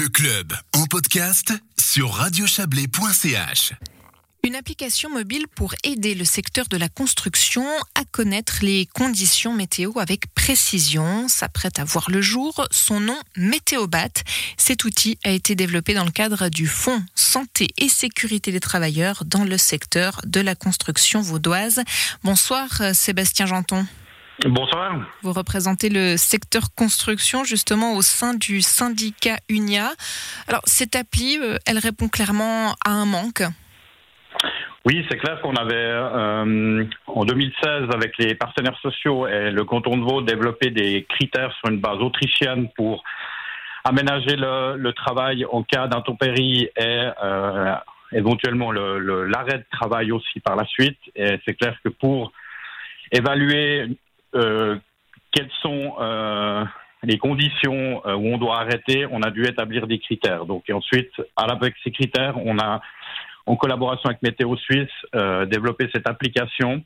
Le club en podcast sur radiochablais.ch. Une application mobile pour aider le secteur de la construction à connaître les conditions météo avec précision s'apprête à voir le jour. Son nom, Météobat. Cet outil a été développé dans le cadre du Fonds Santé et Sécurité des Travailleurs dans le secteur de la construction vaudoise. Bonsoir Sébastien Janton. Bonsoir. Vous représentez le secteur construction justement au sein du syndicat UNIA. Alors cette appli, euh, elle répond clairement à un manque. Oui, c'est clair qu'on avait euh, en 2016 avec les partenaires sociaux et le canton de Vaud développé des critères sur une base autrichienne pour aménager le, travail en cas d'intempérie et euh, éventuellement l'arrêt de travail aussi par la suite. Et c'est clair que pour évaluer quelles sont euh, les conditions euh, où on doit arrêter, on a dû établir des critères. Donc ensuite, avec ces critères, on a, en collaboration avec Météo Suisse, développé cette application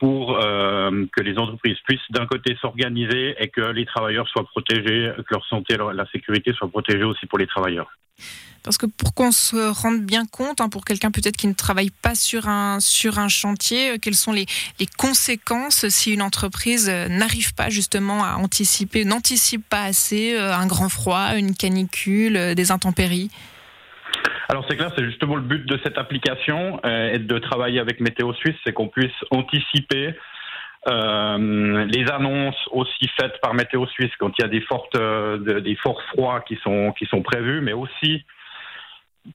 pour que les entreprises puissent d'un côté s'organiser et que les travailleurs soient protégés, que leur santé, et la sécurité soient protégées aussi pour les travailleurs. Parce que pour qu'on se rende bien compte, hein, pour quelqu'un peut-être qui ne travaille pas sur un, sur un chantier, euh, quelles sont les, les conséquences si une entreprise euh, n'arrive pas justement à anticiper, n'anticipe pas assez euh, un grand froid, une canicule, des intempéries? Alors c'est clair, c'est justement le but de cette application et de travailler avec Météo Suisse, c'est qu'on puisse anticiper les annonces aussi faites par Météo Suisse quand il y a des fortes, forts froids qui sont qui prévus, mais aussi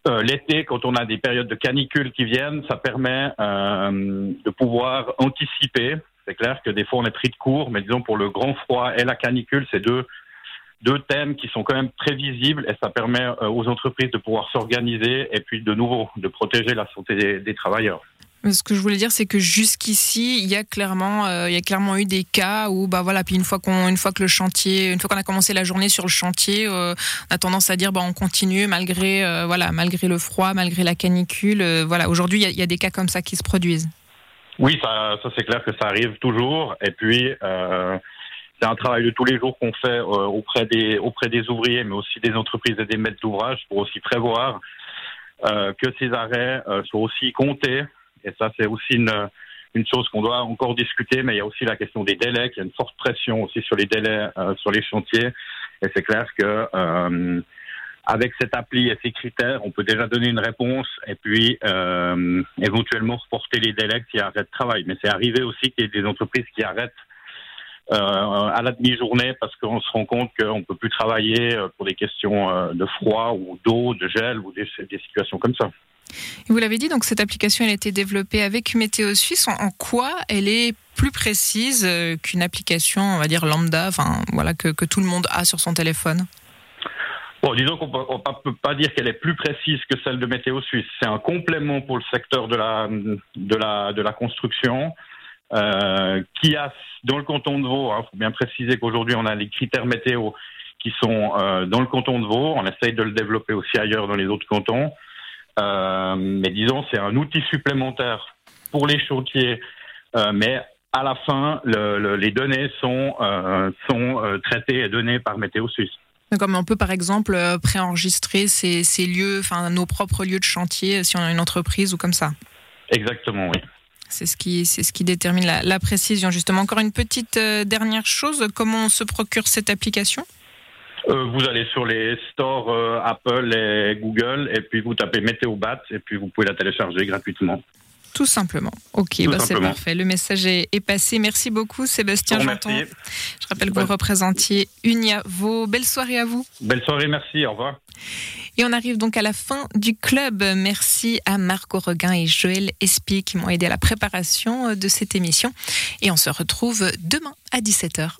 euh, l'été, quand on a des périodes de canicule qui viennent, ça permet euh, de pouvoir anticiper. C'est clair que des fois on est pris de court, mais disons pour le grand froid et la canicule, c'est deux deux thèmes qui sont quand même prévisibles et ça permet euh, aux entreprises de pouvoir s'organiser et puis de nouveau de protéger la santé des travailleurs. Ce que je voulais dire, c'est que jusqu'ici, il y a clairement, euh, il y a clairement eu des cas où, bah voilà, puis une fois qu'on, une fois que le chantier, une fois qu'on a commencé la journée sur le chantier, euh, on a tendance à dire, bah on continue malgré, euh, voilà, malgré le froid, malgré la canicule. voilà, aujourd'hui, il y, a des cas comme ça qui se produisent. Oui, ça, ça c'est clair que ça arrive toujours. Et puis, c'est un travail de tous les jours qu'on fait auprès des, auprès des ouvriers, mais aussi des entreprises et des maîtres d'ouvrage pour aussi prévoir que ces arrêts soient aussi comptés et ça, c'est aussi une, une chose qu'on doit encore discuter, mais il y a aussi la question des délais, qu'il y a une forte pression aussi sur les délais euh, sur les chantiers. Et c'est clair que euh, avec cette appli et ces critères, on peut déjà donner une réponse et puis euh, éventuellement reporter les délais s'il y a arrêt de travail. Mais c'est arrivé aussi qu'il y ait des entreprises qui arrêtent euh, à la demi-journée parce qu'on se rend compte qu'on ne peut plus travailler euh, pour des questions euh, de froid ou d'eau, de gel ou des, des situations comme ça. Vous l'avez dit, donc cette application elle a été développée avec Météo Suisse. En, quoi elle est plus précise euh, qu'une application, on va dire lambda, enfin voilà que, que, tout le monde a sur son téléphone? Bon, disons qu'on ne peut pas dire qu'elle est plus précise que celle de Météo Suisse. C'est un complément pour le secteur de la, de la, de la construction. Euh, qui a dans le canton de Vaud, il hein, faut bien préciser qu'aujourd'hui on a les critères météo qui sont euh, dans le canton de Vaud, on essaye de le développer aussi ailleurs dans les autres cantons. Euh, mais disons, c'est un outil supplémentaire pour les chantiers. Euh, mais à la fin, le, les données sont, sont traitées et données par Météo Suisse. Comme on peut par exemple préenregistrer ces, ces lieux, enfin nos propres lieux de chantier si on a une entreprise ou comme ça. Exactement, oui. C'est ce qui, détermine la, précision. Justement, encore une petite dernière chose. Comment on se procure cette application? Euh, vous allez sur les stores euh, Apple et Google et puis vous tapez Météobat et puis vous pouvez la télécharger gratuitement. Tout simplement. Ok, bah c'est parfait. Le message est, passé. Merci beaucoup, Sébastien Janton. Je rappelle que vous représentiez Unia. Vos belles soirées à vous. Belle soirée, merci. Au revoir. Et on arrive donc à la fin du club. Merci à Marc Aureguin et Joël Espy qui m'ont aidé à la préparation de cette émission. Et on se retrouve demain à 17h.